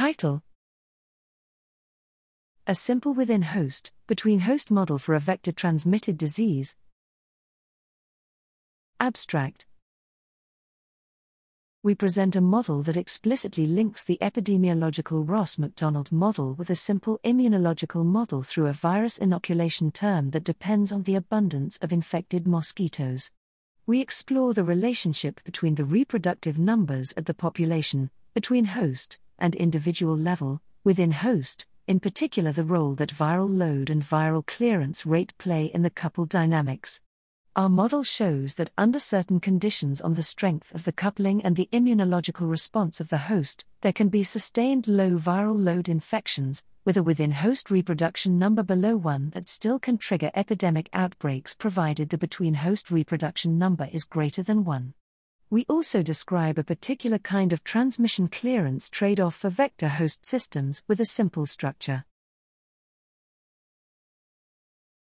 Title A simple within host, between host model for a vector transmitted disease. Abstract we present a model that explicitly links the epidemiological Ross MacDonald model with a simple immunological model through a virus inoculation term that depends on the abundance of infected mosquitoes. We explore the relationship between the reproductive numbers at the population, between host and individual level, within host, in particular the role that viral load and viral clearance rate play in the couple dynamics. Our model shows that under certain conditions on the strength of the coupling and the immunological response of the host, there can be sustained low viral load infections, with a within host reproduction number below 1 that still can trigger epidemic outbreaks provided the between host reproduction number is greater than 1. We also describe a particular kind of transmission clearance trade off for vector host systems with a simple structure.